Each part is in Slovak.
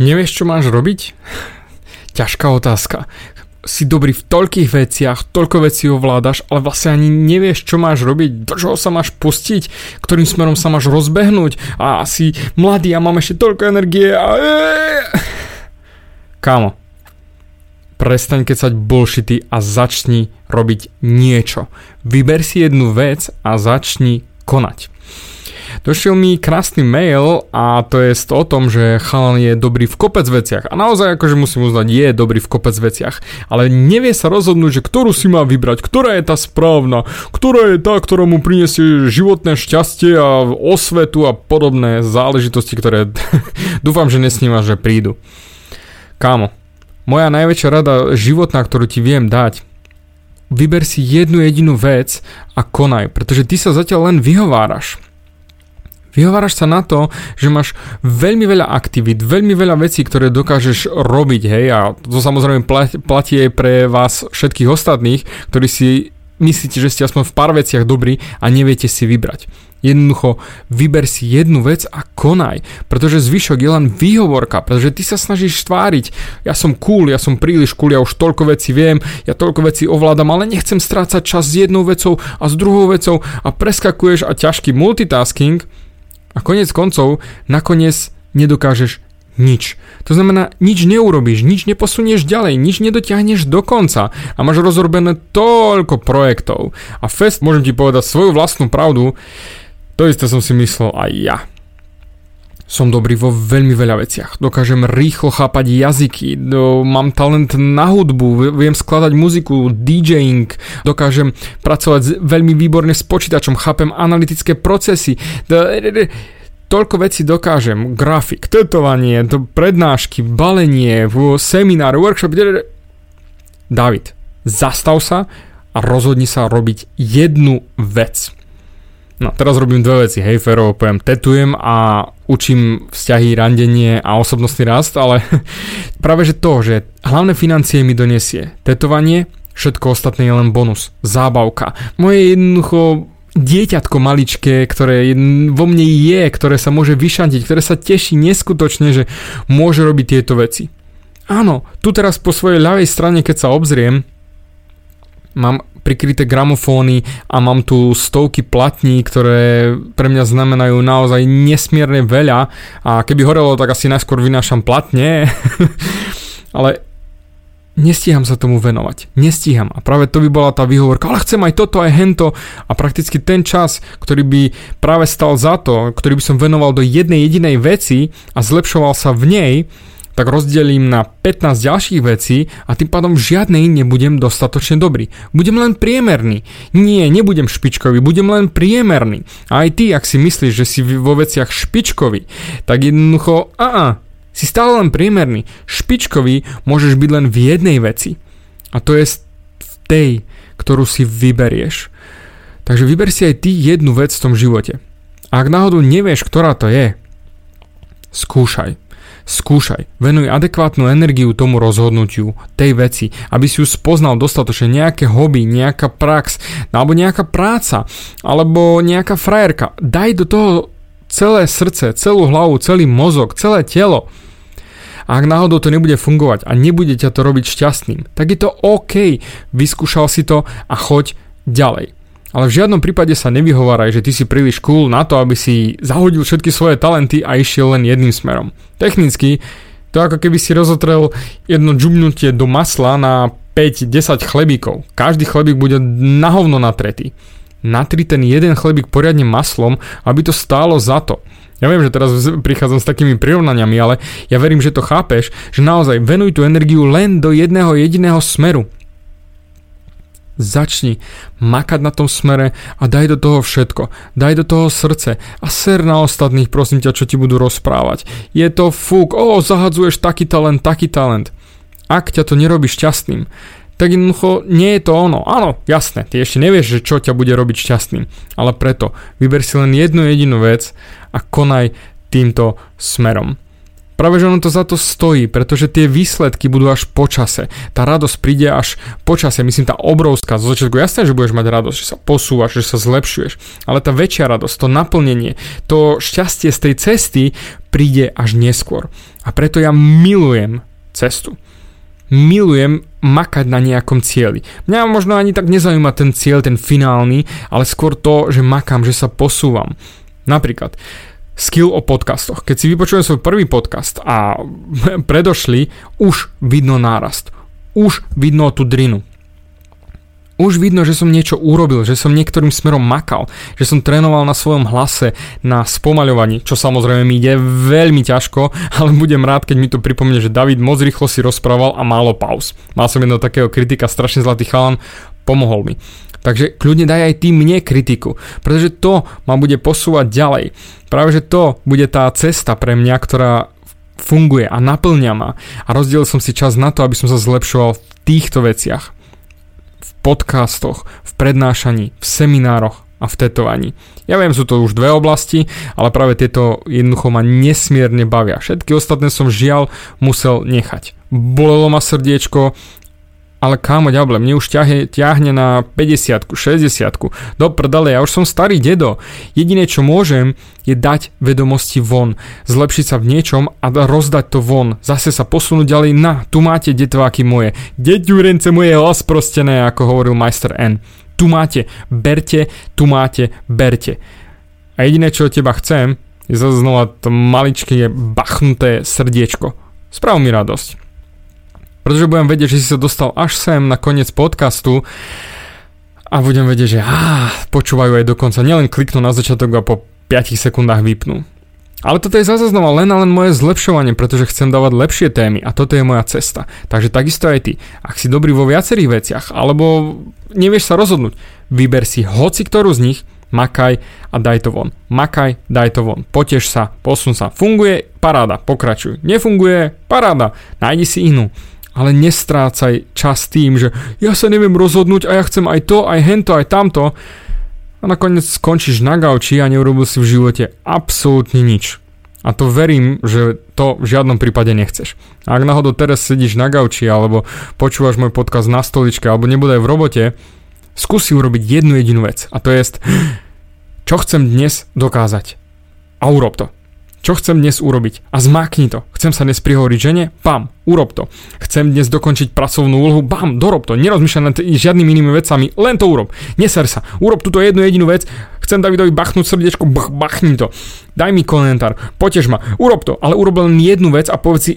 Nevieš, čo máš robiť? Ťažká otázka. Si dobrý v toľkých veciach, toľko vecí ovládaš, ale vlastne ani nevieš, čo máš robiť, do čoho sa máš pustiť, ktorým smerom sa máš rozbehnúť a si mladý a mám ešte toľko energie a... Kámo, prestaň kecať bullshity a začni robiť niečo. Vyber si jednu vec a začni konať. Došiel mi krásny mail a to je o tom, že chalan je dobrý v kopec veciach. A naozaj akože musím uznať, je dobrý v kopec veciach. Ale nevie sa rozhodnúť, že ktorú si má vybrať, ktorá je tá správna, ktorá je tá, ktorá mu prinesie životné šťastie a osvetu a podobné záležitosti, ktoré dúfam, že nesníma, že prídu. Kámo, moja najväčšia rada životná, ktorú ti viem dať, vyber si jednu jedinú vec a konaj, pretože ty sa zatiaľ len vyhováraš. Vyhováraš sa na to, že máš veľmi veľa aktivít, veľmi veľa vecí, ktoré dokážeš robiť, hej, a to samozrejme platí aj pre vás všetkých ostatných, ktorí si myslíte, že ste aspoň v pár veciach dobrí a neviete si vybrať. Jednoducho, vyber si jednu vec a konaj, pretože zvyšok je len výhovorka, pretože ty sa snažíš tváriť, ja som cool, ja som príliš cool, ja už toľko vecí viem, ja toľko vecí ovládam, ale nechcem strácať čas s jednou vecou a s druhou vecou a preskakuješ a ťažký multitasking a konec koncov, nakoniec nedokážeš nič. To znamená, nič neurobíš, nič neposunieš ďalej, nič nedotiahneš do konca a máš rozrobené toľko projektov. A Fest, môžem ti povedať svoju vlastnú pravdu, to isté som si myslel aj ja. Som dobrý vo veľmi veľa veciach. Dokážem rýchlo chápať jazyky, do, mám talent na hudbu, viem skladať muziku, DJing, dokážem pracovať veľmi výborne s počítačom, chápem analytické procesy. Toľko vecí dokážem. Grafik, tetovanie, prednášky, balenie, seminár, workshop. David, zastav sa a rozhodni sa robiť jednu vec. No, teraz robím dve veci, hej, Fero, poviem, tetujem a učím vzťahy, randenie a osobnostný rast, ale práve že to, že hlavné financie mi donesie tetovanie, všetko ostatné je len bonus, zábavka. Moje jednoducho dieťatko maličké, ktoré vo mne je, ktoré sa môže vyšantiť, ktoré sa teší neskutočne, že môže robiť tieto veci. Áno, tu teraz po svojej ľavej strane, keď sa obzriem, mám prikryté gramofóny a mám tu stovky platní, ktoré pre mňa znamenajú naozaj nesmierne veľa a keby horelo, tak asi najskôr vynášam platne, ale nestíham sa tomu venovať. Nestíham. A práve to by bola tá výhovorka, ale chcem aj toto, aj hento. A prakticky ten čas, ktorý by práve stal za to, ktorý by som venoval do jednej jedinej veci a zlepšoval sa v nej, tak rozdelím na 15 ďalších vecí a tým pádom žiadnej nebudem dostatočne dobrý. Budem len priemerný. Nie, nebudem špičkový, budem len priemerný. A aj ty, ak si myslíš, že si vo veciach špičkový, tak jednoducho, a si stále len priemerný. Špičkový môžeš byť len v jednej veci. A to je v tej, ktorú si vyberieš. Takže vyber si aj ty jednu vec v tom živote. A ak náhodou nevieš, ktorá to je, skúšaj. Skúšaj, venuj adekvátnu energiu tomu rozhodnutiu, tej veci, aby si ju spoznal dostatočne nejaké hobby, nejaká prax, alebo nejaká práca, alebo nejaká frajerka. Daj do toho celé srdce, celú hlavu, celý mozog, celé telo. A ak náhodou to nebude fungovať a nebude ťa to robiť šťastným, tak je to OK. Vyskúšal si to a choď ďalej. Ale v žiadnom prípade sa nevyhováraj, že ty si príliš cool na to, aby si zahodil všetky svoje talenty a išiel len jedným smerom. Technicky, to ako keby si rozotrel jedno džubnutie do masla na 5-10 chlebíkov. Každý chlebík bude na hovno natretý. Natri ten jeden chlebík poriadne maslom, aby to stálo za to. Ja viem, že teraz prichádzam s takými prirovnaniami, ale ja verím, že to chápeš, že naozaj venuj tú energiu len do jedného jediného smeru začni makať na tom smere a daj do toho všetko. Daj do toho srdce a ser na ostatných, prosím ťa, čo ti budú rozprávať. Je to fúk, o, zahadzuješ taký talent, taký talent. Ak ťa to nerobí šťastným, tak jednoducho nie je to ono. Áno, jasné, ty ešte nevieš, že čo ťa bude robiť šťastným, ale preto vyber si len jednu jedinú vec a konaj týmto smerom. Práve, že ono to za to stojí, pretože tie výsledky budú až po čase. Tá radosť príde až po čase, myslím tá obrovská. Zo začiatku jasné, že budeš mať radosť, že sa posúvaš, že sa zlepšuješ, ale tá väčšia radosť, to naplnenie, to šťastie z tej cesty príde až neskôr. A preto ja milujem cestu. Milujem makať na nejakom cieli. Mňa možno ani tak nezaujíma ten cieľ, ten finálny, ale skôr to, že makám, že sa posúvam. Napríklad, skill o podcastoch. Keď si vypočujem svoj prvý podcast a predošli, už vidno nárast. Už vidno tú drinu. Už vidno, že som niečo urobil, že som niektorým smerom makal, že som trénoval na svojom hlase, na spomaľovaní, čo samozrejme mi ide veľmi ťažko, ale budem rád, keď mi to pripomne, že David moc rýchlo si rozprával a málo pauz. Mal som jedno takého kritika, strašne zlatý chalan, pomohol mi. Takže kľudne daj aj ty mne kritiku, pretože to ma bude posúvať ďalej. Práve že to bude tá cesta pre mňa, ktorá funguje a naplňa ma. A rozdielil som si čas na to, aby som sa zlepšoval v týchto veciach. V podcastoch, v prednášaní, v seminároch a v tetovaní. Ja viem, sú to už dve oblasti, ale práve tieto jednoducho ma nesmierne bavia. Všetky ostatné som žiaľ musel nechať. Bolelo ma srdiečko, ale kámo ďable, mne už ťahne, ťahne na 50 60 Do prdele, ja už som starý dedo. Jediné čo môžem je dať vedomosti von, zlepšiť sa v niečom a rozdať to von. Zase sa posunúť ďalej na, tu máte detváky moje. Deťurence moje rozprostené, ako hovoril majster N. Tu máte, berte, tu máte, berte. A jediné čo od teba chcem je zase znova to maličké bachnuté srdiečko. Sprav mi radosť pretože budem vedieť, že si sa dostal až sem na koniec podcastu a budem vedieť, že á, počúvajú aj dokonca, nielen kliknú na začiatok a po 5 sekundách vypnú. Ale toto je zase znova len a len moje zlepšovanie, pretože chcem dávať lepšie témy a toto je moja cesta. Takže takisto aj ty. Ak si dobrý vo viacerých veciach, alebo nevieš sa rozhodnúť, vyber si hoci ktorú z nich, makaj a daj to von. Makaj, daj to von. Poteš sa, posun sa. Funguje, paráda, pokračuj. Nefunguje, paráda, nájdi si inú ale nestrácaj čas tým, že ja sa neviem rozhodnúť a ja chcem aj to, aj hento, aj tamto a nakoniec skončíš na gauči a neurobil si v živote absolútne nič. A to verím, že to v žiadnom prípade nechceš. A ak náhodou teraz sedíš na gauči alebo počúvaš môj podcast na stoličke alebo nebude aj v robote, skúsi urobiť jednu jedinú vec a to je čo chcem dnes dokázať. A urob to. Čo chcem dnes urobiť? A zmákni to. Chcem sa dnes prihovoriť žene? Pam, urob to. Chcem dnes dokončiť pracovnú úlohu? Bam, dorob to. Nerozmýšľaj nad žiadnymi inými vecami, len to urob. Neser sa. Urob túto jednu jedinú vec. Chcem Davidovi bachnúť srdiečko, bach, bachni to. Daj mi komentár, potež ma, urob to, ale urob len jednu vec a povedz si,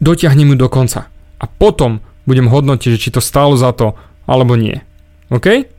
dotiahnem ju do konca. A potom budem hodnotiť, či to stálo za to, alebo nie. OK?